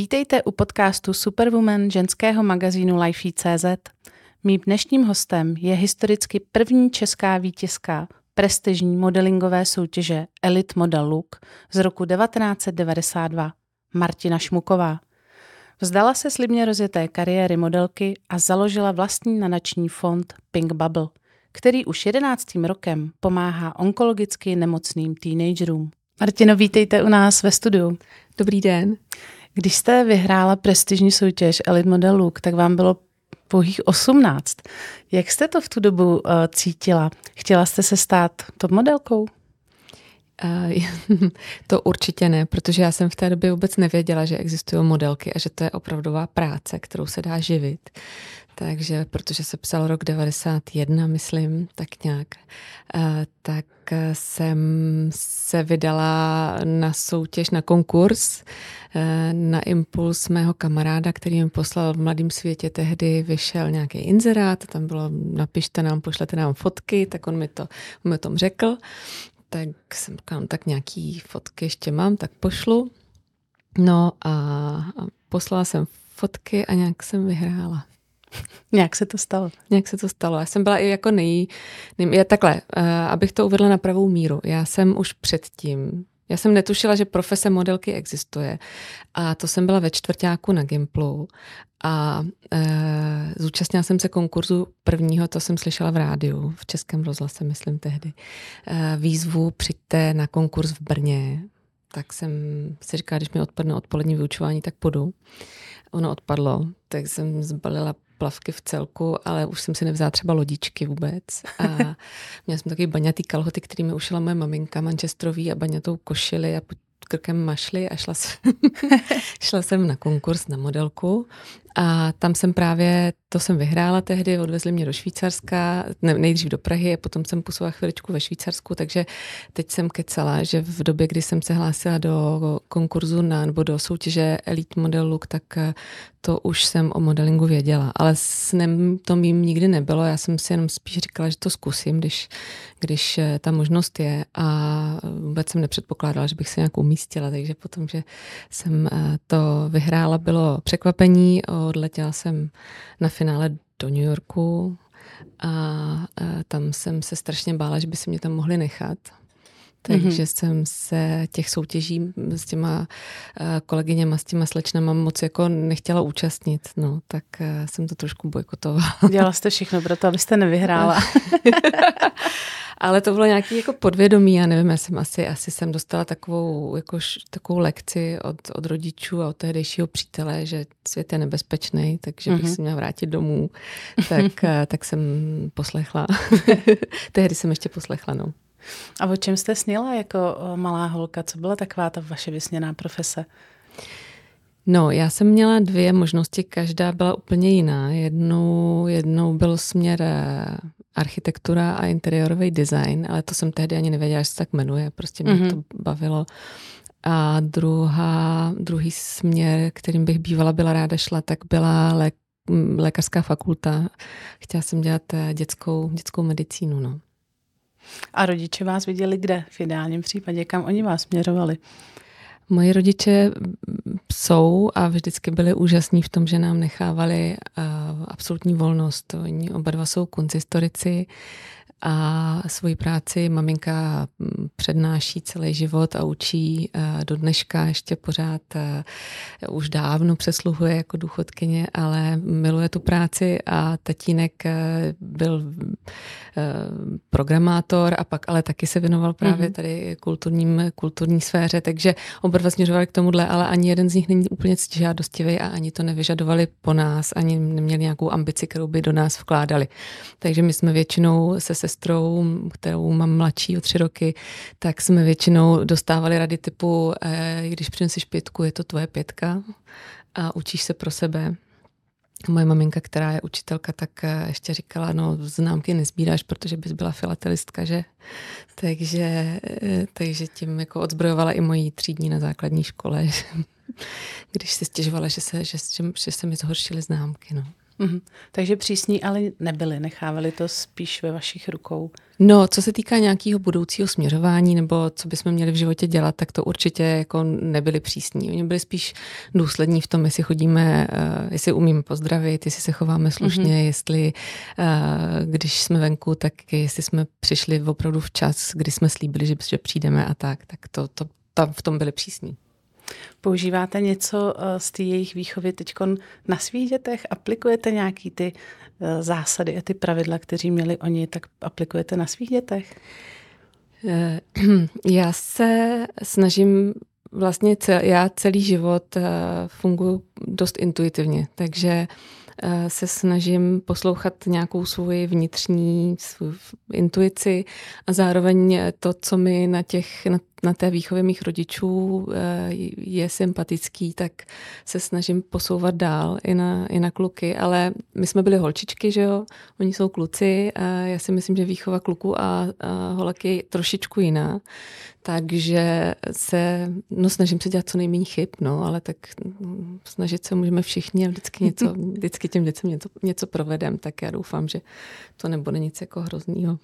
Vítejte u podcastu Superwoman ženského magazínu Lifey.cz. Mým dnešním hostem je historicky první česká vítězka prestižní modelingové soutěže Elite Model Look z roku 1992, Martina Šmuková. Vzdala se slibně rozjeté kariéry modelky a založila vlastní nanační fond Pink Bubble, který už jedenáctým rokem pomáhá onkologicky nemocným teenagerům. Martino, vítejte u nás ve studiu. Dobrý den. Když jste vyhrála prestižní soutěž Elite Model Look, tak vám bylo pouhých 18. Jak jste to v tu dobu uh, cítila? Chtěla jste se stát top modelkou? Uh, to určitě ne, protože já jsem v té době vůbec nevěděla, že existují modelky a že to je opravdová práce, kterou se dá živit. Takže, protože se psal rok 91, myslím, tak nějak, uh, tak jsem se vydala na soutěž, na konkurs, uh, na impuls mého kamaráda, který mi poslal v Mladém světě tehdy, vyšel nějaký inzerát, tam bylo napište nám, pošlete nám fotky, tak on mi to, on mi tom řekl tak jsem říkala, no, tak nějaký fotky ještě mám, tak pošlu. No a, a poslala jsem fotky a nějak jsem vyhrála. Nějak se to stalo. Nějak se to stalo. Já jsem byla i jako nej... nej já takhle, uh, abych to uvedla na pravou míru. Já jsem už předtím, já jsem netušila, že profese modelky existuje. A to jsem byla ve čtvrtáku na Gimplu. A e, zúčastnila jsem se konkurzu prvního, to jsem slyšela v rádiu, v Českém rozhlase, myslím tehdy. E, výzvu přijďte na konkurs v Brně. Tak jsem si říkala, když mi odpadne odpolední vyučování, tak půjdu. Ono odpadlo, tak jsem zbalila plavky v celku, ale už jsem si nevzala třeba lodičky vůbec. A měla jsem takový baňatý kalhoty, který mi ušila moje maminka manchesterový a baňatou košili a krkem mašli a šla jsem, šla jsem na konkurs na modelku a tam jsem právě, to jsem vyhrála tehdy, odvezli mě do Švýcarska, ne, nejdřív do Prahy a potom jsem působila chviličku ve Švýcarsku, takže teď jsem kecala, že v době, kdy jsem se hlásila do konkurzu na, nebo do soutěže Elite Model Look, tak eh, to už jsem o modelingu věděla, ale snem to mým nikdy nebylo, já jsem si jenom spíš říkala, že to zkusím, když, když eh, ta možnost je. A vůbec jsem nepředpokládala, že bych se nějak umístila, takže potom, že jsem eh, to vyhrála, bylo překvapení, odletěla jsem na finále do New Yorku a tam jsem se strašně bála, že by se mě tam mohli nechat. Takže mm-hmm. jsem se těch soutěží s těma kolegyněma, s těma slečnama moc jako nechtěla účastnit, no, tak jsem to trošku bojkotovala. Dělala jste všechno pro to, abyste nevyhrála. Ale to bylo nějaký jako podvědomí, já nevím, já jsem asi, asi jsem dostala takovou, jako, takovou lekci od, od rodičů a od tehdejšího přítele, že svět je nebezpečný, takže bych mm-hmm. se měla vrátit domů. Tak, eh, tak jsem poslechla. Tehdy jsem ještě poslechla, no. A o čem jste snila jako malá holka? Co byla taková ta vaše vysněná profese? No, já jsem měla dvě možnosti, každá byla úplně jiná. Jednou, jednou byl směr eh, architektura a interiorový design, ale to jsem tehdy ani nevěděla, že se tak jmenuje, prostě mě mm-hmm. to bavilo. A druhá, druhý směr, kterým bych bývala byla ráda šla, tak byla lé, lékařská fakulta. Chtěla jsem dělat eh, dětskou, dětskou medicínu. No. A rodiče vás viděli kde v ideálním případě? Kam oni vás směřovali? Moji rodiče jsou a vždycky byli úžasní v tom, že nám nechávali uh, absolutní volnost. Oni oba dva jsou konzistorici, a svoji práci maminka přednáší celý život a učí eh, do dneška ještě pořád eh, už dávno přesluhuje jako důchodkyně, ale miluje tu práci a tatínek eh, byl programátor a pak ale taky se věnoval právě mhm. tady kulturním, kulturní sféře, takže oba dva směřovali k tomuhle, ale ani jeden z nich není úplně ctižádostivý a ani to nevyžadovali po nás, ani neměli nějakou ambici, kterou by do nás vkládali. Takže my jsme většinou se se sestrou, kterou mám mladší o tři roky, tak jsme většinou dostávali rady typu, eh, když přineseš pětku, je to tvoje pětka a učíš se pro sebe. Moje maminka, která je učitelka, tak eh, ještě říkala, no známky nezbíráš, protože bys byla filatelistka, že? Takže, eh, takže tím jako odzbrojovala i mojí třídní na základní škole, když se stěžovala, že se, že, že, že se mi zhoršily známky. No. Mm-hmm. Takže přísní ale nebyli, nechávali to spíš ve vašich rukou. No, co se týká nějakého budoucího směřování nebo co bychom měli v životě dělat, tak to určitě jako nebyli přísní. Oni byli spíš důslední v tom, jestli chodíme, uh, jestli umíme pozdravit, jestli se chováme slušně, mm-hmm. jestli uh, když jsme venku, tak jestli jsme přišli opravdu včas, kdy jsme slíbili, že, že přijdeme a tak, tak to, to tam v tom byli přísní. Používáte něco eh, z té jejich výchovy teď na svých dětech? Aplikujete nějaký ty eh, zásady a ty pravidla, kteří měli oni, tak aplikujete na svých dětech? Eh, já se snažím vlastně cel, já celý život funguji dost intuitivně, takže se snažím poslouchat nějakou svoji vnitřní svou intuici a zároveň to, co mi na, těch, na na té výchově mých rodičů eh, je sympatický, tak se snažím posouvat dál i na, i na kluky, ale my jsme byli holčičky, že jo, oni jsou kluci a já si myslím, že výchova kluků a, a holek je trošičku jiná, takže se, no snažím se dělat co nejméně chyb, no, ale tak no, snažit se můžeme všichni a vždycky něco, vždycky těm dětem něco, něco provedem, tak já doufám, že to nebude nic jako hroznýho.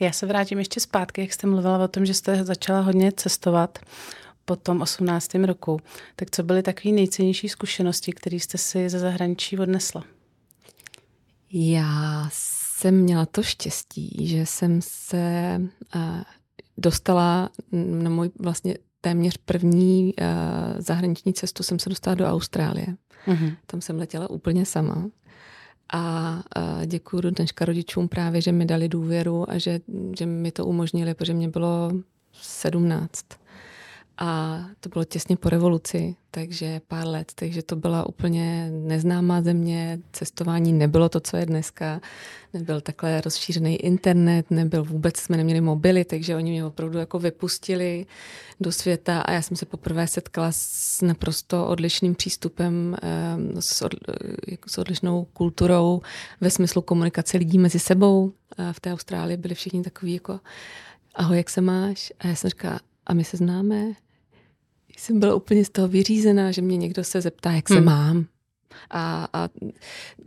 Já se vrátím ještě zpátky, jak jste mluvila o tom, že jste začala hodně cestovat po tom 18. roku. Tak co byly takové nejcennější zkušenosti, které jste si ze zahraničí odnesla? Já jsem měla to štěstí, že jsem se dostala na můj vlastně téměř první zahraniční cestu jsem se dostala do Austrálie. Mm-hmm. Tam jsem letěla úplně sama. A, děkuji do dneška rodičům právě, že mi dali důvěru a že, že mi to umožnili, protože mě bylo 17. A to bylo těsně po revoluci, takže pár let, takže to byla úplně neznámá země, cestování nebylo to, co je dneska, nebyl takhle rozšířený internet, nebyl vůbec, jsme neměli mobily, takže oni mě opravdu jako vypustili do světa a já jsem se poprvé setkala s naprosto odlišným přístupem, ehm, s, od, jako s odlišnou kulturou ve smyslu komunikace lidí mezi sebou. V té Austrálii byli všichni takový jako ahoj, jak se máš? A já jsem říkala, a my se známe? Jsem byla úplně z toho vyřízená, že mě někdo se zeptá, jak se hmm. mám. A, a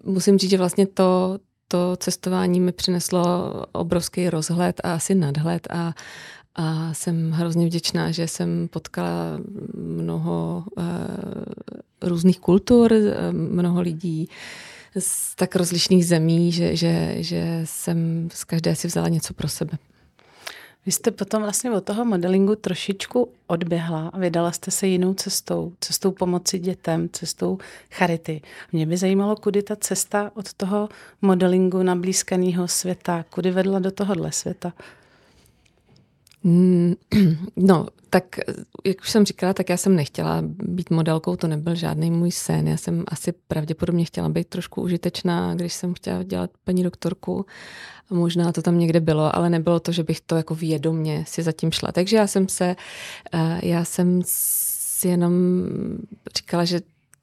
musím říct, že vlastně to, to cestování mi přineslo obrovský rozhled a asi nadhled a, a jsem hrozně vděčná, že jsem potkala mnoho uh, různých kultur, eh, mnoho lidí z tak rozlišných zemí, že, že, že jsem z každé si vzala něco pro sebe. Vy jste potom vlastně od toho modelingu trošičku odběhla a vydala jste se jinou cestou, cestou pomoci dětem, cestou charity. Mě by zajímalo, kudy ta cesta od toho modelingu na světa, kudy vedla do tohohle světa. Mm, no, tak jak už jsem říkala, tak já jsem nechtěla být modelkou, to nebyl žádný můj sen. Já jsem asi pravděpodobně chtěla být trošku užitečná, když jsem chtěla dělat paní doktorku. Možná to tam někde bylo, ale nebylo to, že bych to jako vědomně si zatím šla. Takže já jsem se, eh, já jsem si jenom říkala, že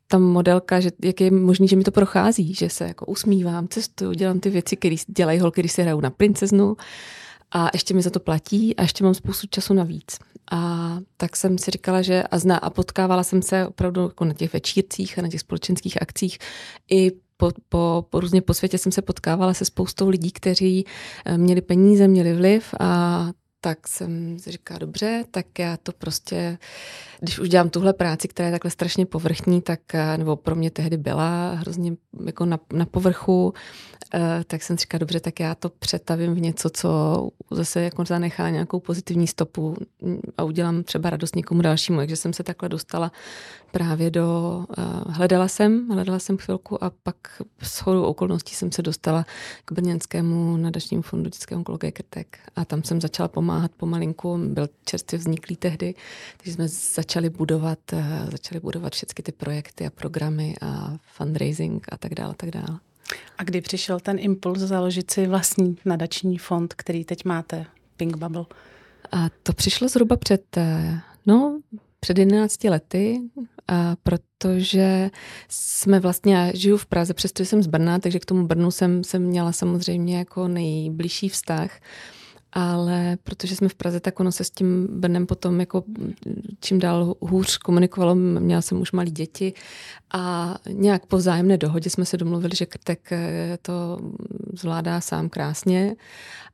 ta modelka, že jak je možný, že mi to prochází, že se jako usmívám, cestuju, dělám ty věci, které dělají holky, když se hrajou na princeznu a ještě mi za to platí a ještě mám spoustu času navíc. A tak jsem si říkala, že a zná a potkávala jsem se opravdu jako na těch večírcích a na těch společenských akcích i po, po, po různě po světě jsem se potkávala se spoustou lidí, kteří eh, měli peníze, měli vliv a tak jsem si říkala, dobře, tak já to prostě, když už dělám tuhle práci, která je takhle strašně povrchní, tak, eh, nebo pro mě tehdy byla hrozně jako na, na povrchu, Eh, tak jsem říkala, dobře, tak já to přetavím v něco, co zase jako zanechá nějakou pozitivní stopu a udělám třeba radost někomu dalšímu. Takže jsem se takhle dostala právě do, uh, hledala jsem, hledala jsem chvilku a pak s chodou okolností jsem se dostala k Brněnskému nadačnímu fondu dětské onkologie Krtek a tam jsem začala pomáhat pomalinku, byl čerstvě vzniklý tehdy, takže jsme začali budovat, uh, začali budovat všechny ty projekty a programy a fundraising a tak dále, tak dále. A kdy přišel ten impuls založit si vlastní nadační fond, který teď máte, Pink Bubble? A to přišlo zhruba před, eh, no, před 11 lety, a protože jsme vlastně, já žiju v Praze, přestože jsem z Brna, takže k tomu Brnu jsem, jsem měla samozřejmě jako nejbližší vztah. ale protože jsme v Praze, tak ono se s tím Brnem potom jako čím dál hůř komunikovalo. Měla jsem už malé děti a nějak po vzájemné dohodě jsme se domluvili, že Krtek eh, to zvládá sám krásně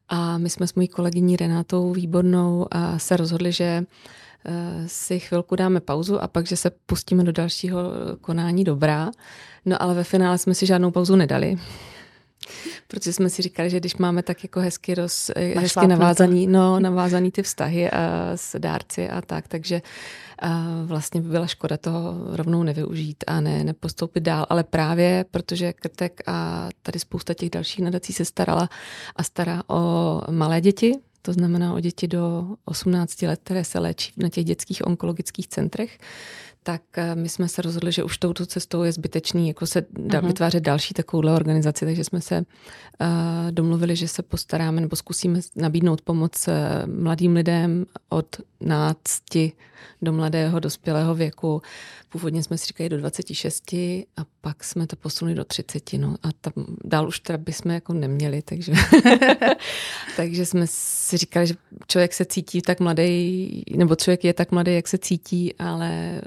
a my jsme s mojí kolegyní Renátou Výbornou a se rozhodli, že si chvilku dáme pauzu a pak, že se pustíme do dalšího konání dobrá. No ale ve finále jsme si žádnou pauzu nedali. Protože jsme si říkali, že když máme tak jako hezky, roz, hezky navázaný, no, navázaný ty vztahy a s dárci a tak, takže a vlastně by byla škoda toho rovnou nevyužít a ne nepostoupit dál, ale právě protože Krtek a tady spousta těch dalších nadací se starala a stará o malé děti, to znamená o děti do 18 let, které se léčí na těch dětských onkologických centrech, tak eh, my jsme se rozhodli, že už touto cestou je zbytečný jako se da, uh-huh. vytvářet další takovouhle organizaci, takže jsme se uh, domluvili, že se postaráme nebo zkusíme nabídnout pomoc uh, mladým lidem od nácti do mladého dospělého věku. Původně jsme si říkali do 26 a pak jsme to posunuli do 30. No, a tam dál už teda bychom jako neměli, takže, takže jsme si říkali, že člověk se cítí tak mladý, nebo člověk je tak mladý, jak se cítí, ale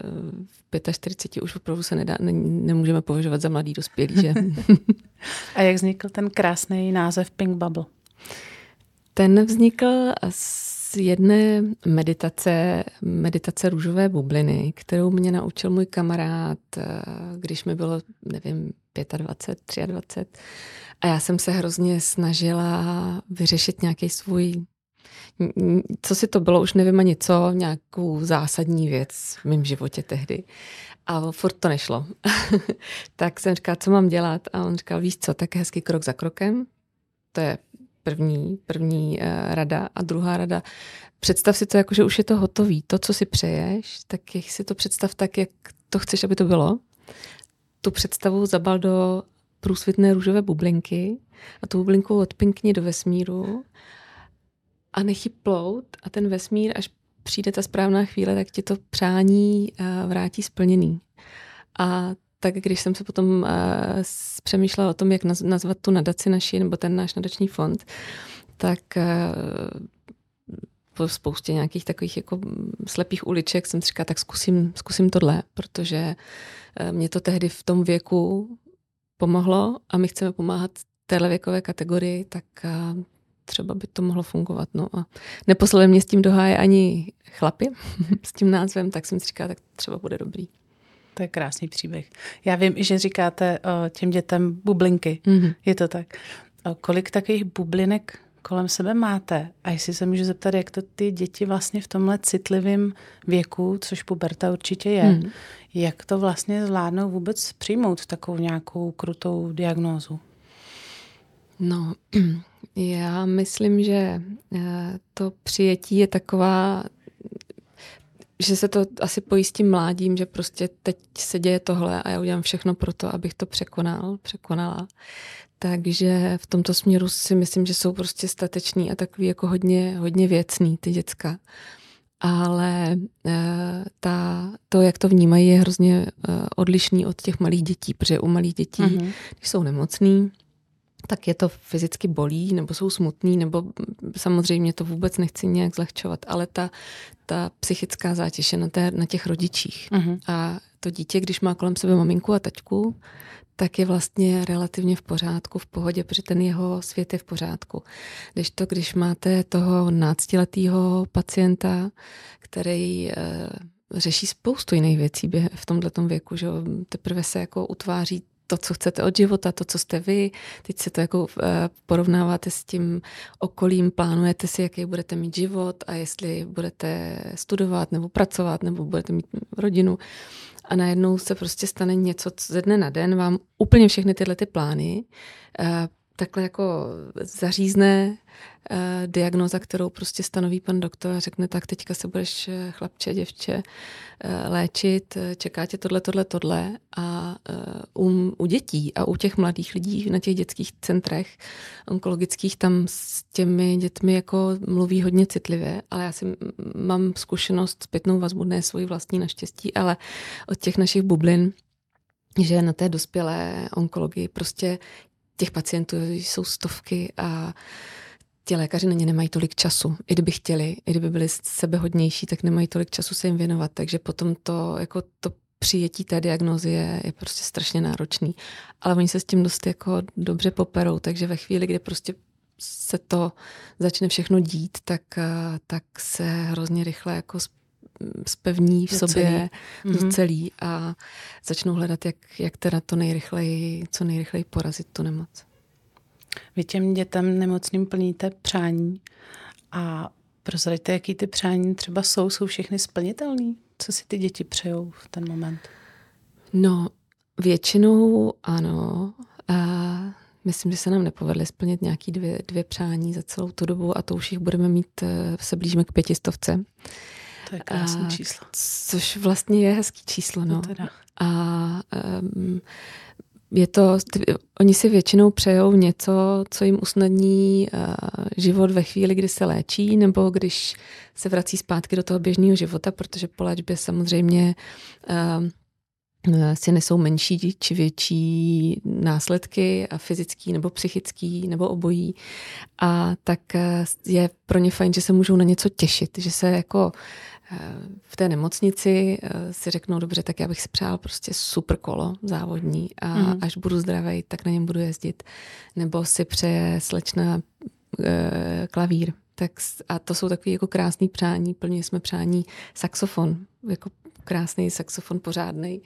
v 45 už opravdu se nedá, ne, nemůžeme považovat za mladý dospělý. Že? a jak vznikl ten krásný název Pink Bubble? Ten vznikl z jedné meditace, meditace růžové bubliny, kterou mě naučil můj kamarád, eh, když mi bylo, nevím, 25, 23. A já jsem se hrozně snažila vyřešit nějaký svůj co si to bylo, už nevím ani co, nějakou zásadní věc v mém životě tehdy. A furt to nešlo. tak jsem říkala, co mám dělat? A on říkal, víš co, tak hezký krok za krokem. To je první, první uh, rada. A druhá rada, představ si to jako, že už je to hotový. To, co si přeješ, tak si to představ tak, jak to chceš, aby to bylo. Tu představu zabal do průsvitné růžové bublinky a tu bublinku odpinkni do vesmíru a nechy plout a ten vesmír, až přijde ta správná chvíle, tak ti to přání uh, vrátí splněný. A tak když jsem se potom uh, přemýšlela o tom, jak nazvat tu nadaci naši, nebo ten náš nadační fond, tak uh, po spoustě nějakých takových jako slepých uliček jsem si říkala, tak zkusím, zkusím tohle, protože uh, mě to tehdy v tom věku pomohlo a my chceme pomáhat téhle věkové kategorii, tak uh, třeba by to mohlo fungovat. No a neposlali mě s tím do háje ani chlapy s tím názvem, tak jsem si říkala, tak třeba bude dobrý. To je krásný příběh. Já vím, že říkáte o, těm dětem bublinky. Mm-hmm. Je to tak. O, kolik takových bublinek kolem sebe máte? A jestli se můžu zeptat, jak to ty děti vlastně v tomhle citlivém věku, což puberta určitě je, mm. jak to vlastně zvládnou vůbec přijmout takovou nějakou krutou diagnózu? No, já myslím, že eh, to přijetí je taková, že se to asi pojistí mládím, že prostě teď se děje tohle a já udělám všechno pro to, abych to překonal, překonala. Takže v tomto směru si myslím, že jsou prostě stateční a takový jako hodně, hodně věcný ty děcka. Ale e, ta, to, jak to vnímají, je hrozně e, odlišný od těch malých dětí, protože u malých dětí, uh-huh. když jsou nemocný, tak je to fyzicky bolí, nebo jsou smutný, nebo samozřejmě to vůbec nechci nějak zlehčovat, ale ta, ta psychická zátěž je na, té, na těch rodičích. Uh-huh. A to dítě, když má kolem sebe maminku a taťku, tak je vlastně relativně v pořádku, v pohodě, protože ten jeho svět je v pořádku. Když to, když máte toho náctiletého pacienta, který e, řeší spoustu jiných věcí v tomto věku, že teprve se jako utváří to, co chcete od života, to, co jste vy. Teď se to jako eh, porovnáváte s tím okolím, plánujete si, jaký budete mít život a jestli budete studovat nebo pracovat nebo budete mít rodinu. A najednou se prostě stane něco ze dne na den, vám úplně všechny tyhle ty plány eh, takhle jako zařízne uh, diagnoza, kterou prostě stanoví pan doktor a řekne, tak teďka se budeš eh, chlapče, děvče uh, léčit, čeká tě tohle, tohle, tohle. A uh, u, u dětí a u těch mladých lidí na těch dětských centrech onkologických tam s těmi dětmi jako mluví hodně citlivě, ale já si mám zkušenost zpětnou vazbu, ne svoji vlastní naštěstí, ale od těch našich bublin, že na té dospělé onkologii prostě těch pacientů jsou stovky a ti lékaři na ně nemají tolik času. I kdyby chtěli, i kdyby byli sebehodnější, tak nemají tolik času se jim věnovat. Takže potom to, jako to přijetí té diagnozy je, je prostě strašně náročný. Ale oni se s tím dost jako dobře poperou, takže ve chvíli, kdy prostě se to začne všechno dít, tak, tak se hrozně rychle jako spevní v sobě mm-hmm. celý a začnou hledat, jak, jak teda to nejrychleji, co nejrychleji porazit tu nemoc. Vy těm dětem nemocným plníte přání a prozraďte, jaký ty přání třeba jsou, jsou všechny splnitelné? Co si ty děti přejou v ten moment? No, většinou ano. A myslím, že se nám nepovedly splnit nějaký dvě, dvě přání za celou tu dobu a to už jich budeme mít, eh, se blížíme k pětistovce. To je krásné číslo. Což vlastně je hezký číslo, no. teda. A um, je to, oni si většinou přejou něco, co jim usnadní uh, život ve chvíli, kdy se léčí, nebo když se vrací zpátky do toho běžného života, protože po léčbě samozřejmě uh, si nesou menší či větší následky, a fyzický nebo psychický nebo obojí. A tak je pro ně fajn, že se můžou na něco těšit, že se jako v té nemocnici eh, si řeknou, dobře, tak já bych si přál prostě super kolo závodní a mm. až budu zdravý, tak na něm budu jezdit. Nebo si přeje slečna e, klavír. Tak, a to jsou takové jako krásné přání. Plně jsme přání saxofon, jako krásný saxofon pořádný,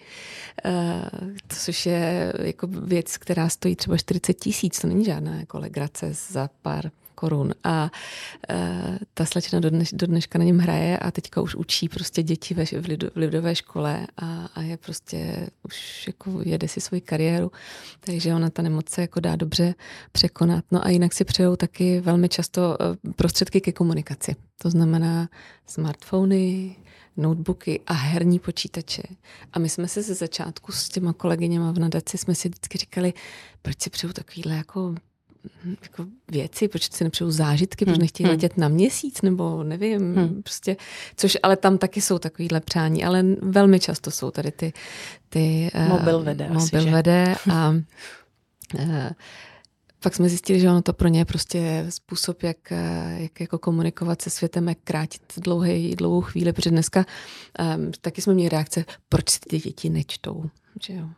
e, což je jako věc, která stojí třeba 40 tisíc, to není žádná jako legrace za pár korun. A e, ta slečna do, dneš, do dneška na něm hraje a teďka už učí prostě děti ve, v, lidu, v lidové škole a, a je prostě, už jako jede si svoji kariéru, takže ona ta nemoc se jako dá dobře překonat. No a jinak si přejou taky velmi často e, prostředky ke komunikaci. To znamená smartfony, notebooky a herní počítače. A my jsme se ze začátku s těma kolegyněma v nadaci jsme si vždycky říkali, proč si přeju takovýhle jako jako věci, proč si nepřeju zážitky, proč hmm. nechtějí hmm. letět na měsíc, nebo nevím, hmm. prostě, což ale tam taky jsou takovýhle přání, ale velmi často jsou tady ty, ty mobil vede, uh, mobil asi, vede a uh, Fakt jsme zjistili, že ono to pro ně je prostě způsob, jak, jak jako komunikovat se světem, jak krátit dlouhý, dlouhou chvíli, protože dneska um, taky jsme měli reakce, proč si ty děti nečtou. Že jo?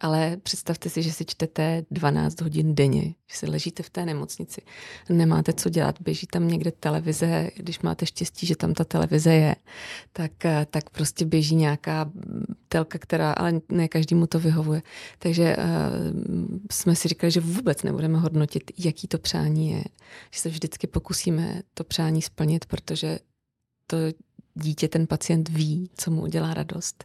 Ale představte si, že si čtete 12 hodin denně, že si ležíte v té nemocnici, nemáte co dělat, běží tam někde televize, když máte štěstí, že tam ta televize je, tak, tak prostě běží nějaká telka, která, ale ne každému to vyhovuje. Takže uh, jsme si říkali, že vůbec nebudeme hodnotit, jaký to přání je, že se vždycky pokusíme to přání splnit, protože to dítě, ten pacient ví, co mu udělá radost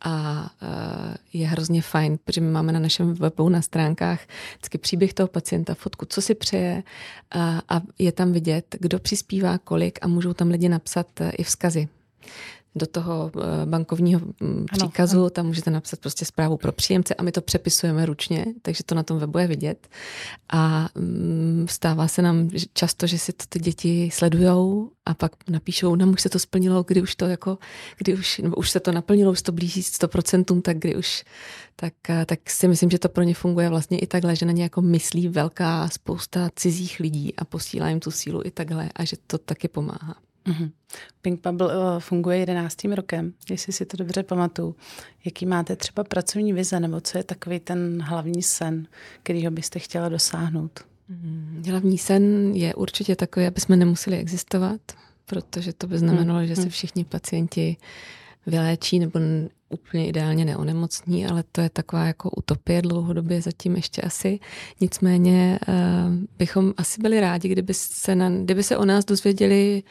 a uh, je hrozně fajn, protože my máme na našem webu na stránkách vždycky příběh toho pacienta, fotku, co si přeje a, je tam vidět, kdo přispívá kolik a můžou tam lidi napsat uh, i vzkazy do toho eh, bankovního mm, příkazu, ano, tam můžete napsat prostě zprávu pro příjemce a my to přepisujeme ručně, takže to na tom webu je vidět. A mm, stává se nám často, že si to ty děti sledujou a pak napíšou, nám už se to splnilo, kdy už to jako, kdy už, nebo už se to naplnilo, už to blíží 100%, tak kdy už, tak, eh, tak si myslím, že to pro ně funguje vlastně i takhle, že na ně jako myslí velká spousta cizích lidí a posílá jim tu sílu i takhle a že to taky pomáhá. Mm-hmm. Pink Bubble uh, funguje jedenáctým rokem, jestli si to dobře pamatuju. Jaký máte třeba pracovní vize, nebo co je takový ten hlavní sen, kterýho byste chtěla dosáhnout? Mm, hlavní sen je určitě takový, aby jsme nemuseli existovat, protože to by znamenalo, mm-hmm. že se mhm. všichni pacienti vyléčí nebo úplně ideálně neonemocní, ale to je taková jako utopie dlouhodobě zatím ještě asi. Nicméně uh, bychom asi byli rádi, kdyby se, na, kdyby se o nás dozvěděli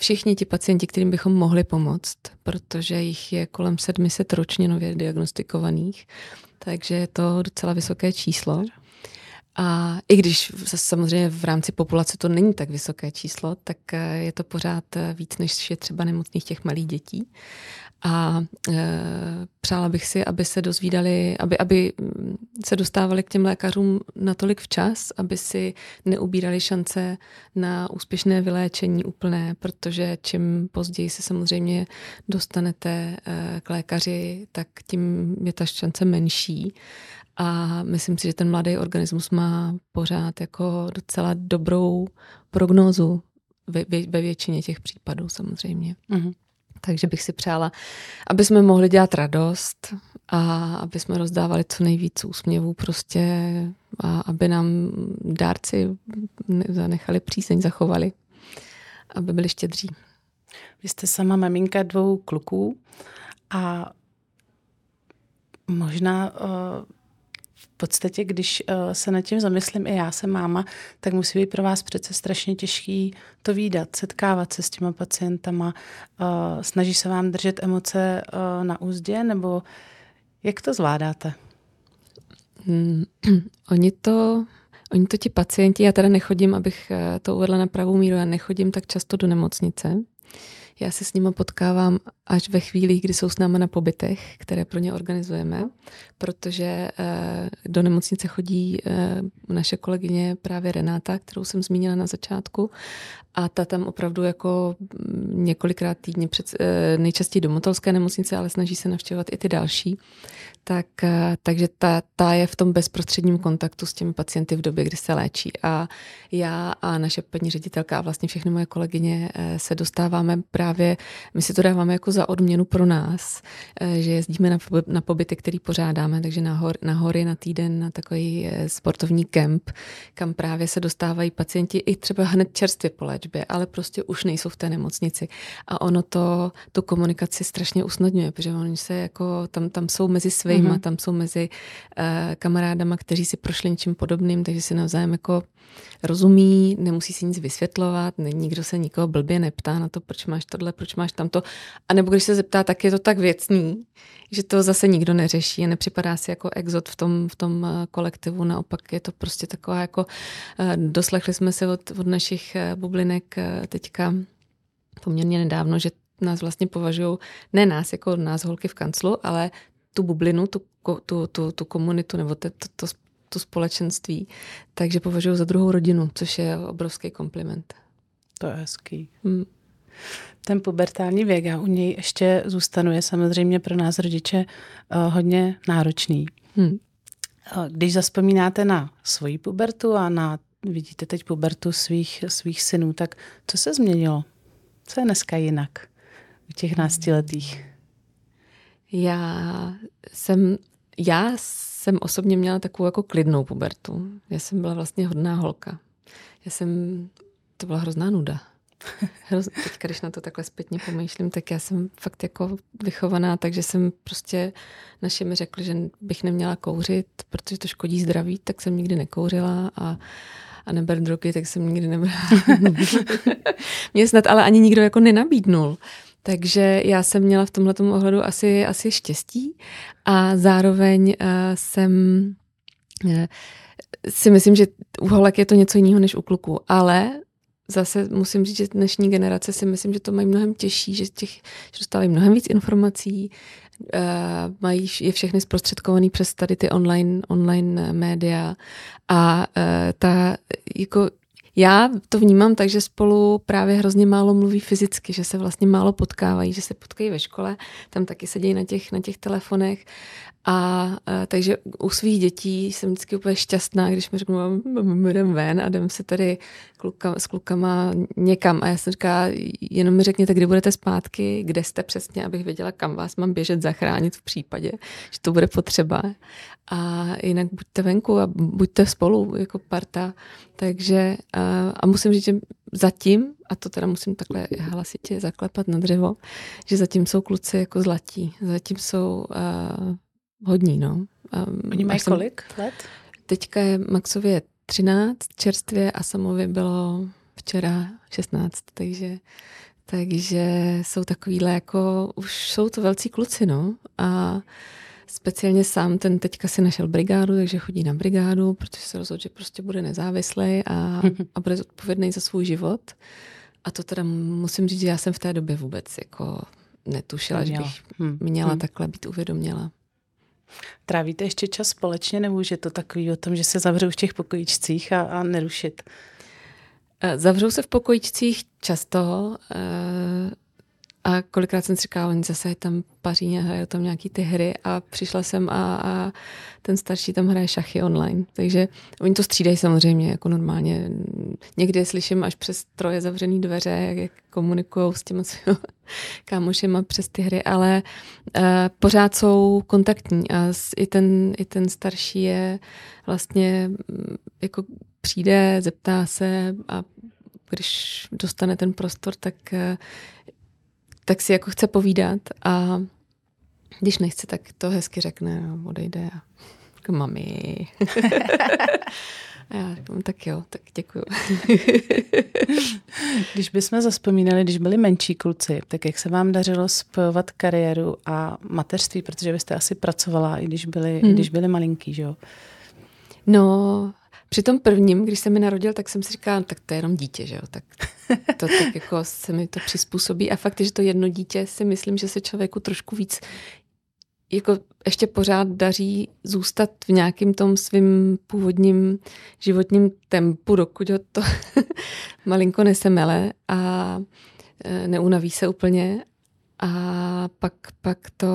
všichni ti pacienti, kterým bychom mohli pomoct, protože jich je kolem 700 ročně nově diagnostikovaných, takže je to docela vysoké číslo. A i když samozřejmě v rámci populace to není tak vysoké číslo, tak eh, je to pořád eh, víc, než je třeba nemocných těch malých dětí. A e, přála bych si, aby se dozvídali, aby, aby se dostávali k těm lékařům natolik včas, aby si neubírali šance na úspěšné vyléčení úplné, protože čím později se samozřejmě dostanete e, k lékaři, tak tím je ta šance menší. A myslím si, že ten mladý organismus má pořád jako docela dobrou prognózu ve, ve většině těch případů samozřejmě. Mm-hmm. Takže bych si přála, aby jsme mohli dělat radost a aby jsme rozdávali co nejvíc úsměvů prostě a aby nám dárci zanechali přízeň, zachovali, aby byli štědří. Vy jste sama maminka dvou kluků a možná uh, v podstatě, když uh, se nad tím zamyslím, i já jsem máma, tak musí být pro vás přece strašně těžký to výdat, setkávat se s těma pacientama. Uh, snaží se vám držet emoce uh, na úzdě, nebo jak to zvládáte? Hmm, oni to Oni to ti pacienti, já teda nechodím, abych to uvedla na pravou míru, já nechodím tak často do nemocnice, já se s nimi potkávám až ve chvíli, kdy jsou s námi na pobytech, které pro ně organizujeme, protože eh, do nemocnice chodí eh, naše kolegyně právě Renáta, kterou jsem zmínila na začátku a ta tam opravdu jako mm, několikrát týdně, před, eh, nejčastěji do Motolské nemocnice, ale snaží se navštěvovat i ty další. Tak, takže ta, ta je v tom bezprostředním kontaktu s těmi pacienty v době, kdy se léčí. A já a naše paní ředitelka a vlastně všechny moje kolegyně se dostáváme právě, my si to dáváme jako za odměnu pro nás, eh, že jezdíme na, na pobyty, který pořádáme, takže na, hor, na hory na týden na takový eh, sportovní kemp, kam právě se dostávají pacienti i třeba hned čerstvě po léčbě, ale prostě už nejsou v té nemocnici. A ono to tu komunikaci strašně usnadňuje, protože oni se jako, tam, tam jsou mezi svýma, mm-hmm. tam jsou mezi uh, kamarádama, kteří si prošli něčím podobným, takže si navzájem jako rozumí, nemusí si nic vysvětlovat, nikdo se nikoho blbě neptá na to, proč máš tohle, proč máš tamto. A nebo když se zeptá, tak je to tak věcný, že to zase nikdo neřeší a nepřipadá si jako exot v tom, v tom eh, kolektivu. Naopak je to prostě taková jako, eh, doslechli jsme se od, od našich eh, bublinek teďka poměrně nedávno, že nás vlastně považují, ne nás jako nás holky v kanclu, ale tu bublinu, tu, tu, tu, tu komunitu nebo to, to, to, to společenství, takže považuji za druhou rodinu, což je obrovský kompliment. To je hezký. Hmm. Ten pubertální věk, a u něj ještě zůstanu, je samozřejmě pro nás rodiče uh, hodně náročný. Hmm. Když zaspomínáte na svoji pubertu a na, vidíte teď pubertu svých, svých synů, tak co se změnilo? Co je dneska jinak u těch náctiletých? Já jsem, já jsem osobně měla takovou jako klidnou pubertu. Já jsem byla vlastně hodná holka. Já jsem, to byla hrozná nuda. Hroz, teďka, když na to takhle zpětně pomýšlím, tak já jsem fakt jako vychovaná, takže jsem prostě naši mi řekli, že bych neměla kouřit, protože to škodí zdraví, tak jsem nikdy nekouřila a a neber drogy, tak jsem nikdy nebrala. Mě snad ale ani nikdo jako nenabídnul. Takže já jsem měla v tomhle ohledu asi, asi štěstí a zároveň uh, jsem uh, si myslím, že u holek je to něco jiného než u kluků, ale zase musím říct, že dnešní generace si myslím, že to mají mnohem těžší, že, těch, že dostávají mnohem víc informací, uh, mají je všechny zprostředkovaný přes tady ty online, online média. A uh, ta jako já to vnímám tak, že spolu právě hrozně málo mluví fyzicky, že se vlastně málo potkávají, že se potkají ve škole, tam taky sedějí na těch, na těch telefonech a, a takže u svých dětí jsem vždycky úplně šťastná, když mi řeknu, jdem ven a jdem se tady kluka, s klukama někam. A já jsem říká, jenom mi řekněte, kdy budete zpátky, kde jste přesně, abych věděla, kam vás mám běžet zachránit v případě, že to bude potřeba. A jinak buďte venku a buďte spolu jako parta. Takže a, a musím říct, že zatím, a to teda musím takhle hlasitě zaklepat na dřevo, že zatím jsou kluci jako zlatí. Zatím jsou uh, hodní, no. Um, Oni mají jsem, kolik let? Teďka je Maxově 13 čerstvě a Samovi bylo včera 16, takže takže jsou takovýhle jako, už jsou to velcí kluci, no. A speciálně sám ten teďka si našel brigádu, takže chodí na brigádu, protože se rozhodl, že prostě bude nezávislý a, a bude zodpovědný za svůj život. A to teda musím říct, že já jsem v té době vůbec jako netušila, že bych hm. měla hmm. takhle být uvědoměla. Trávíte ještě čas společně, nebo je to takový o tom, že se zavřou v těch pokojičcích a, a nerušit? Eh, zavřou se v pokojičcích často. A kolikrát jsem si říkala, oni zase tam paří a hrajou tam nějaký ty hry a přišla jsem a, a ten starší tam hraje šachy online. Takže oni to střídají samozřejmě jako normálně. Někdy slyším až přes troje zavřený dveře, jak, jak komunikují s těma kámošema přes ty hry, ale uh, pořád jsou kontaktní a i ten, i ten starší je vlastně jako přijde, zeptá se a když dostane ten prostor, tak uh, tak si jako chce povídat a když nechce, tak to hezky řekne, no, odejde a jako mami. a já říkám, tak jo, tak děkuju. když bychom zaspomínali, když byli menší kluci, tak jak se vám dařilo spojovat kariéru a mateřství, protože byste asi pracovala, i když byli, hmm. i když byli malinký, že jo? No, při tom prvním, když se mi narodil, tak jsem si říkala, no, tak to je jenom dítě, že jo, tak to tak jako se mi to přizpůsobí. A fakt, že to jedno dítě si myslím, že se člověku trošku víc jako ještě pořád daří zůstat v nějakém tom svým původním životním tempu, dokud ho to malinko nesemele a e, neunaví se úplně a pak, pak to,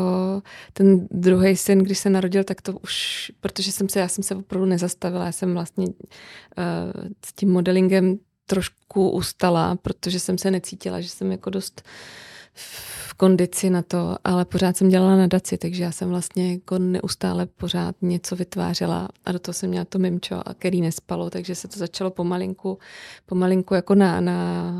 ten druhý syn, když se narodil, tak to už, protože jsem se, já jsem se opravdu nezastavila, já jsem vlastně uh, s tím modelingem trošku ustala, protože jsem se necítila, že jsem jako dost kondici na to, ale pořád jsem dělala nadaci, takže já jsem vlastně jako neustále pořád něco vytvářela a do toho jsem měla to mimčo, a který nespalo, takže se to začalo pomalinku, pomalinku jako na, na,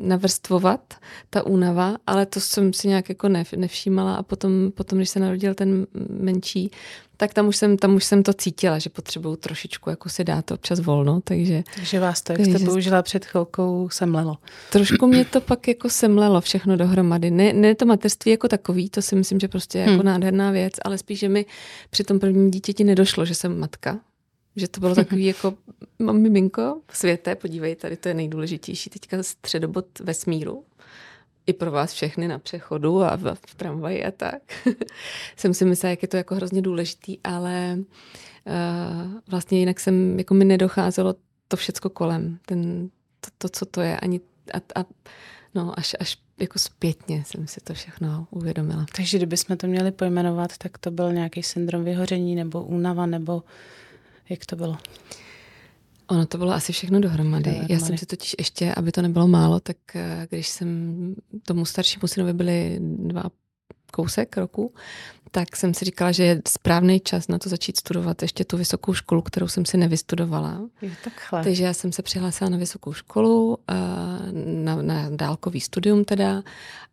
navrstvovat, ta únava, ale to jsem si nějak jako nevšímala a potom, potom, když se narodil ten menší, tak tam už jsem, tam už jsem to cítila, že potřebuju trošičku jako si dát občas volno, takže... Takže vás to, jak jste použila před chvilkou, semlelo. Trošku mě to pak jako semlelo všechno dohromady. Ne, ne to materství jako takový, to si myslím, že prostě je jako hmm. nádherná věc, ale spíš, že mi při tom prvním dítěti nedošlo, že jsem matka. Že to bylo takový jako, mám miminko, světe, podívej, tady to je nejdůležitější teďka středobod vesmíru i pro vás všechny na přechodu a v, v tramvaji a tak. jsem si myslela, jak je to jako hrozně důležitý, ale uh, vlastně jinak jsem, jako mi nedocházelo to všecko kolem, ten, to, to co to je, ani a, a no, až, až jako zpětně jsem si to všechno uvědomila. Takže kdybychom to měli pojmenovat, tak to byl nějaký syndrom vyhoření nebo únava, nebo jak to bylo? Ono to bylo asi všechno dohromady. dohromady. Já jsem si totiž ještě, aby to nebylo málo, tak eh, když jsem tomu staršímu synovi byli dva kousek roku, tak jsem si říkala, že je správný čas na to začít studovat ještě tu vysokou školu, kterou jsem si nevystudovala. Jo, takhle. Takže já jsem se přihlásila na vysokou školu, eh, na, na dálkový studium teda.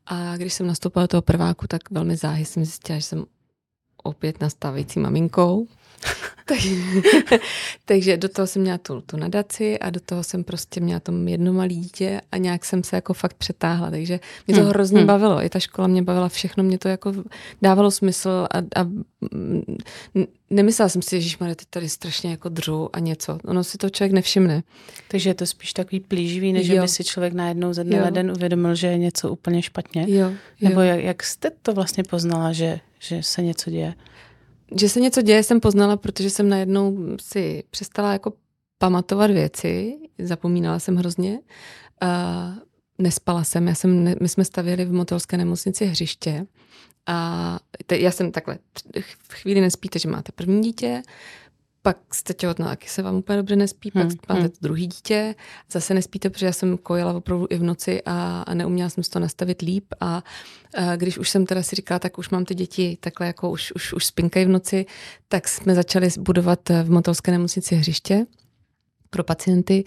A když jsem nastoupila do toho prváku, tak velmi záhy jsem zjistila, že jsem opět nastávající maminkou. takže do toho jsem měla tu, tu nadaci a do toho jsem prostě měla tom jedno malé dítě a nějak jsem se jako fakt přetáhla, takže mě to hmm. hrozně hmm. bavilo. I ta škola mě bavila, všechno mě to jako dávalo smysl a, a nemyslela jsem si, že teď tady strašně jako dřu a něco. Ono si to člověk nevšimne. Takže je to spíš takový plíživý, než by si člověk najednou ze dne jo. na den uvědomil, že je něco úplně špatně. Jo. jo. Nebo jak, jak jste to vlastně poznala, že, že se něco děje? Že se něco děje, jsem poznala, protože jsem najednou si přestala jako pamatovat věci, zapomínala jsem hrozně. Uh, nespala jsem, já jsem, my jsme stavěli v motelské nemocnici hřiště. A te, já jsem takhle, v chvíli nespíte, že máte první dítě, pak jste těhotná, taky se vám úplně dobře nespí, hmm, pak máte hmm. druhý dítě, zase nespíte, protože já jsem kojila opravdu i v noci a, a neuměla jsem si to nastavit líp a, a když už jsem teda si říkala, tak už mám ty děti takhle jako už, už, už spinkají v noci, tak jsme začali budovat v Motolské nemocnici hřiště pro pacienty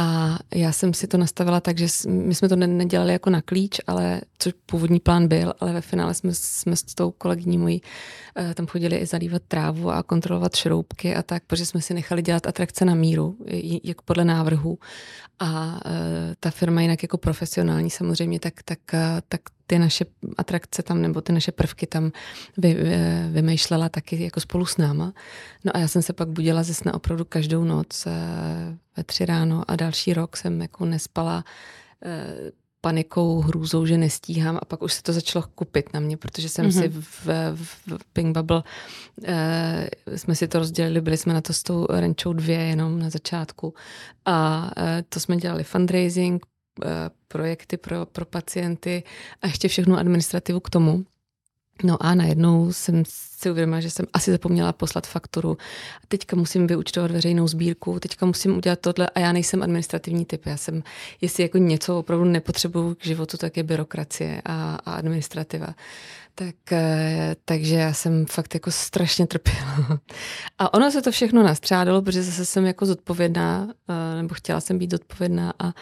a já jsem si to nastavila tak, že my jsme to nedělali jako na klíč, ale což původní plán byl, ale ve finále jsme, jsme s tou kolegyní mojí eh, tam chodili i zalívat trávu a kontrolovat šroubky a tak, protože jsme si nechali dělat atrakce na míru, jako podle návrhu. A eh, ta firma jinak jako profesionální samozřejmě, tak, tak, eh, tak ty naše atrakce tam, nebo ty naše prvky tam vy, vymýšlela taky jako spolu s náma. No a já jsem se pak budila ze sna opravdu každou noc ve tři ráno a další rok jsem jako nespala eh, panikou, hrůzou, že nestíhám a pak už se to začalo kupit na mě, protože jsem mm-hmm. si v, v Pink Bubble eh, jsme si to rozdělili, byli jsme na to s tou renčou dvě jenom na začátku a eh, to jsme dělali fundraising, projekty pro, pro pacienty a ještě všechnu administrativu k tomu. No a najednou jsem si uvědomila, že jsem asi zapomněla poslat fakturu. Teďka musím vyučtovat veřejnou sbírku, teďka musím udělat tohle a já nejsem administrativní typ. Já jsem, jestli jako něco opravdu nepotřebuju k životu, tak je byrokracie a, a administrativa. Tak, eh, takže já jsem fakt jako strašně trpěla. A ono se to všechno nastřádalo, protože zase jsem jako zodpovědná, eh, nebo chtěla jsem být zodpovědná a,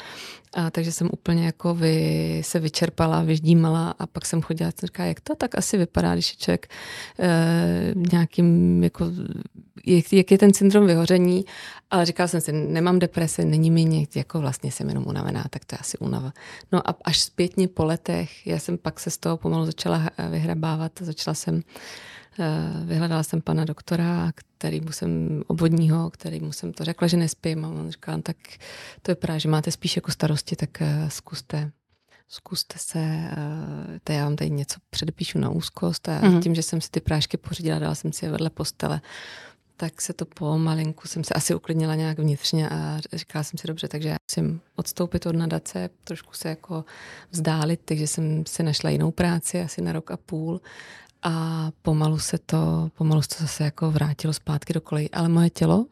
a takže jsem úplně jako vy, se vyčerpala, vyždímala a pak jsem chodila a říká, jak to tak asi vypadá, když je člověk e, nějakým, jako, jak, jak je ten syndrom vyhoření, ale říkala jsem si, nemám depresi, není mi někdy, jako vlastně jsem jenom unavená, tak to je asi unava. No a až zpětně po letech, já jsem pak se z toho pomalu začala vyhrabávat a začala jsem Eh, vyhledala jsem pana doktora, který mu jsem obvodního, který mu jsem to řekla, že nespím a on říkal, tak to vypadá, že máte spíš jako starosti, tak eh, zkuste zkuste se, eh, to já vám tady něco předepíšu na úzkost a mm-hmm. tím, že jsem si ty prášky pořídila, dala jsem si je vedle postele, tak se to pomalinku, jsem se asi uklidnila nějak vnitřně a říkala jsem si dobře, takže já musím odstoupit od nadace, trošku se jako vzdálit, takže jsem si našla jinou práci asi na rok a půl a pomalu se to, pomalu se to zase jako vrátilo zpátky do kolejí. Ale moje tělo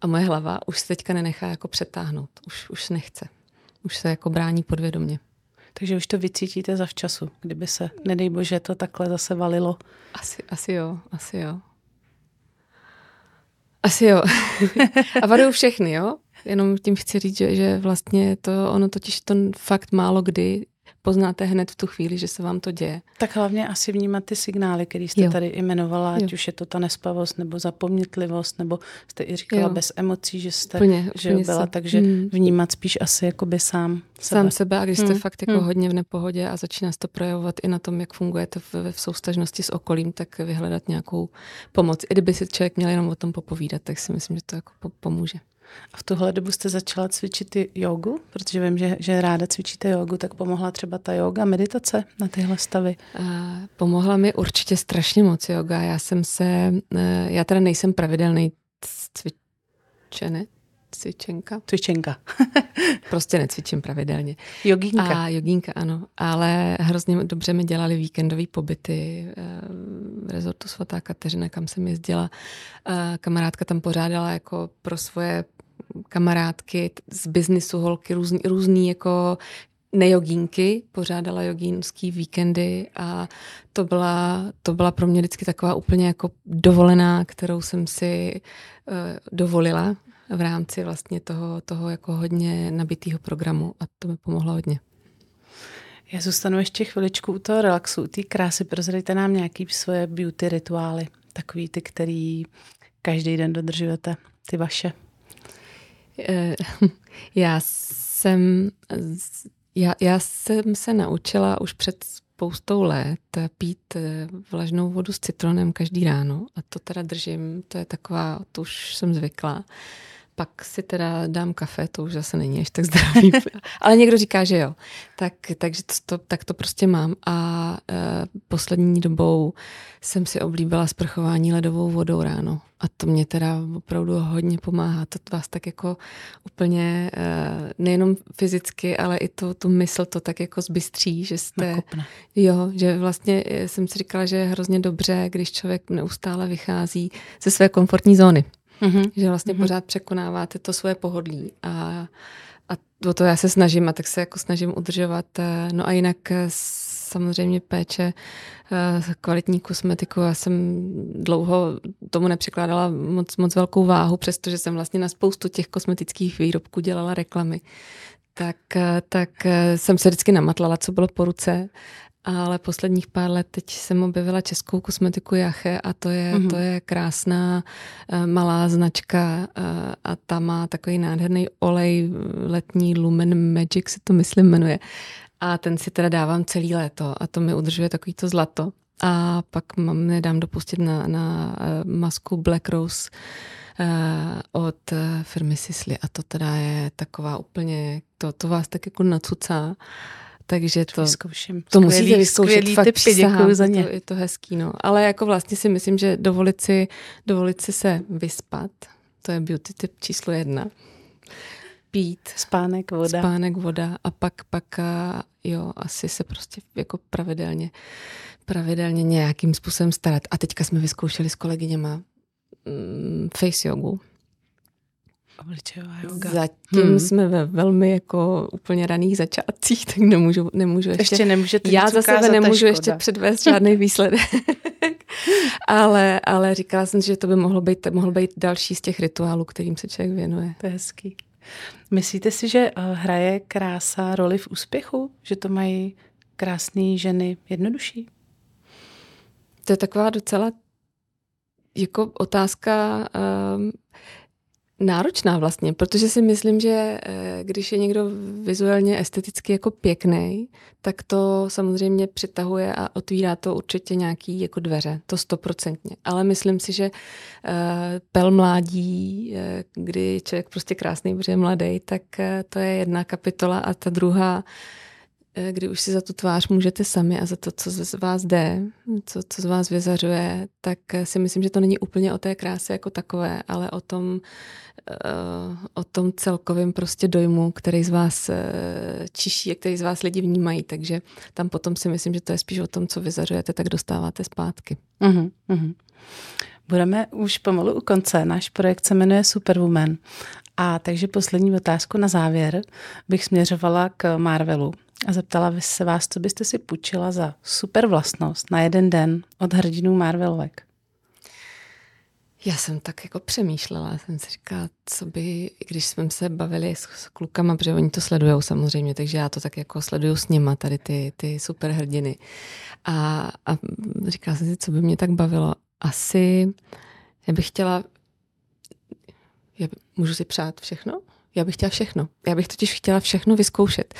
a moje hlava už se teďka nenechá jako přetáhnout. Už, už nechce. Už se jako brání podvědomě. Takže už to vycítíte za včasu, kdyby se, nedej bože, to takhle zase valilo. Asi, asi jo, asi jo. Asi jo. a varuju všechny, jo? Jenom tím chci říct, že, že vlastně to, ono totiž to fakt málo kdy poznáte hned v tu chvíli, že se vám to děje. Tak hlavně asi vnímat ty signály, které jste jo. tady jmenovala, ať jo. už je to ta nespavost, nebo zapomnětlivost, nebo jste i říkala jo. bez emocí, že jste plně, že plně byla, se. takže hmm. vnímat spíš asi jakoby sám sebe. Sám sebe a když jste hmm. fakt jako hmm. hodně v nepohodě a začíná se to projevovat i na tom, jak fungujete v, v soustažnosti s okolím, tak vyhledat nějakou pomoc. I kdyby si člověk měl jenom o tom popovídat, tak si myslím, že to jako pomůže. A v tuhle dobu jste začala cvičit jogu, protože vím, že, že ráda cvičíte jogu, tak pomohla třeba ta yoga, meditace na tyhle stavy? Uh, pomohla mi určitě strašně moc yoga. Já jsem se, uh, já teda nejsem pravidelný cvičenec, cvičenka. Cvičenka. prostě necvičím pravidelně. Jogínka. A jogínka, ano. Ale hrozně dobře mi dělali víkendové pobyty eh, v rezortu svatá Kateřina, kam jsem jezdila. Kamarádka tam pořádala jako pro svoje kamarádky z biznisu holky, různý, různý jako nejogínky, pořádala jogínský víkendy a to byla, to byla pro mě vždycky taková úplně jako dovolená, kterou jsem si uh, dovolila v rámci vlastně toho, toho jako hodně nabitého programu a to mi pomohlo hodně. Já zůstanu ještě chviličku u toho relaxu, u té krásy. Prozradíte nám nějaký svoje beauty rituály, takový ty, který každý den dodržujete, ty vaše. Eh, já jsem, já, já jsem se naučila už před spoustou let pít eh, vlažnou vodu s citronem každý ráno a to teda držím, to je taková, to už jsem zvykla. Pak si teda dám kafe, to už zase není až tak zdravý. Ale někdo říká, že jo. Tak, takže to, to, tak to prostě mám. A e, poslední dobou jsem si oblíbila sprchování ledovou vodou ráno. A to mě teda opravdu hodně pomáhá. To vás tak jako úplně e, nejenom fyzicky, ale i to, tu mysl to tak jako zbystří, že jste... Nakopne. Jo, že vlastně jsem si říkala, že je hrozně dobře, když člověk neustále vychází ze své komfortní zóny. Mm-hmm. Že vlastně mm-hmm. pořád překonáváte to svoje pohodlí a, a o to já se snažím a tak se jako snažím udržovat. Eh, no a jinak eh, samozřejmě péče, eh, kvalitní kosmetiku. Já jsem dlouho tomu nepřikládala moc, moc velkou váhu, přestože jsem vlastně na spoustu těch kosmetických výrobků dělala reklamy. Tak, tak jsem se vždycky namatlala, co bylo po ruce ale posledních pár let teď jsem objevila českou kosmetiku Jache a to je, mm-hmm. to je krásná uh, malá značka uh, a ta má takový nádherný olej letní Lumen Magic se to myslím jmenuje. A ten si teda dávám celý léto a to mi udržuje takový to zlato. A pak mám, nedám dopustit na, na masku Black Rose od firmy Sisley a to teda je taková úplně, to, to vás tak jako nacucá. Takže to, vyzkouším. to musíte vyzkoušet. Skvělý fakt typy, děkuji za ně. To, je to hezký, no. Ale jako vlastně si myslím, že dovolit si, dovolit si se vyspat, to je beauty tip číslo jedna. pít. Spánek, voda. Spánek, voda a pak, pak jo, asi se prostě jako pravidelně, pravidelně nějakým způsobem starat. A teďka jsme vyzkoušeli s kolegyněma mm, face jogu. Obličejová yoga. Zatím hmm. jsme ve velmi jako úplně raných začátcích, tak nemůžu, nemůžu ještě. Ještě nemůžete Já za sebe nemůžu ještě předvést žádný výsledek. ale, ale říkala jsem si, že to by mohlo být, mohlo být další z těch rituálů, kterým se člověk věnuje. To je hezký. Myslíte si, že eh, hraje krása roli v úspěchu? Že to mají krásné ženy jednodušší? To je taková docela jako otázka um, náročná vlastně, protože si myslím, že eh, když je někdo vizuálně esteticky jako pěkný, tak to samozřejmě přitahuje a otvírá to určitě nějaký jako dveře, to stoprocentně. Ale myslím si, že eh, pel mládí, eh, kdy člověk prostě krásný, protože je mladý, tak to je jedna kapitola a ta druhá kdy už si za tu tvář můžete sami a za to, co z vás jde, co, co z vás vyzařuje, tak eh, si myslím, že to není úplně o té kráse jako takové, ale o tom, uh, o tom celkovém prostě dojmu, který z vás čiší a který z vás lidi vnímají. Takže tam potom si myslím, že to je spíš o tom, co vyzařujete, tak dostáváte zpátky. Uh-huh, uh-huh. Budeme už pomalu u konce. Náš projekt se jmenuje Superwoman. A takže poslední otázku na závěr bych směřovala k Marvelu a zeptala by se vás, co byste si půjčila za super vlastnost na jeden den od hrdinů Marvelovek. Já jsem tak jako přemýšlela, jsem si říkala, co by, když jsme se bavili s, s klukama, protože oni to sledují samozřejmě, takže já to tak jako sleduju s nima, tady ty, ty super hrdiny. A, a říkala jsem si, co by mě tak bavilo. Asi, já bych chtěla, já, můžu si přát všechno? Já bych chtěla všechno. Já bych totiž chtěla všechno vyzkoušet.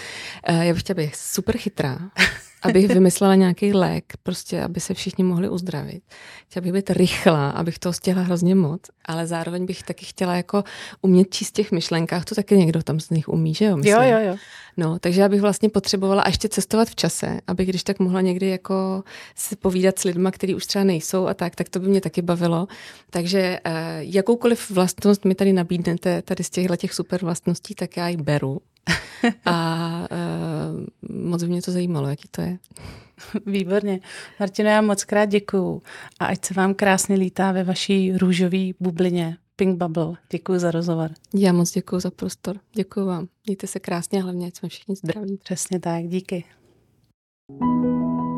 Eh, já bych chtěla být super chytrá, abych vymyslela nějaký lék, prostě, aby se všichni mohli uzdravit. Chtěla bych být rychlá, abych toho stihla hrozně moc, ale zároveň bych taky chtěla jako umět číst těch myšlenkách, to taky někdo tam z nich umí, že jo? Myslím. Jo, jo, jo. No, takže já bych vlastně potřebovala a ještě cestovat v čase, abych když tak mohla někdy jako si povídat s lidma, kteří už třeba nejsou a tak, tak to by mě taky bavilo. Takže eh, jakoukoliv vlastnost mi tady nabídnete tady z těchto těch super vlastností, tak já ji beru. a uh, moc by mě to zajímalo, jaký to je. Výborně. Martino, já moc krát děkuju a ať se vám krásně lítá ve vaší růžové bublině. Pink Bubble. Děkuji za rozhovor. Já moc děkuji za prostor. Děkuji vám. Mějte se krásně a hlavně, ať jsme všichni zdraví. Přesně tak. Díky. thank you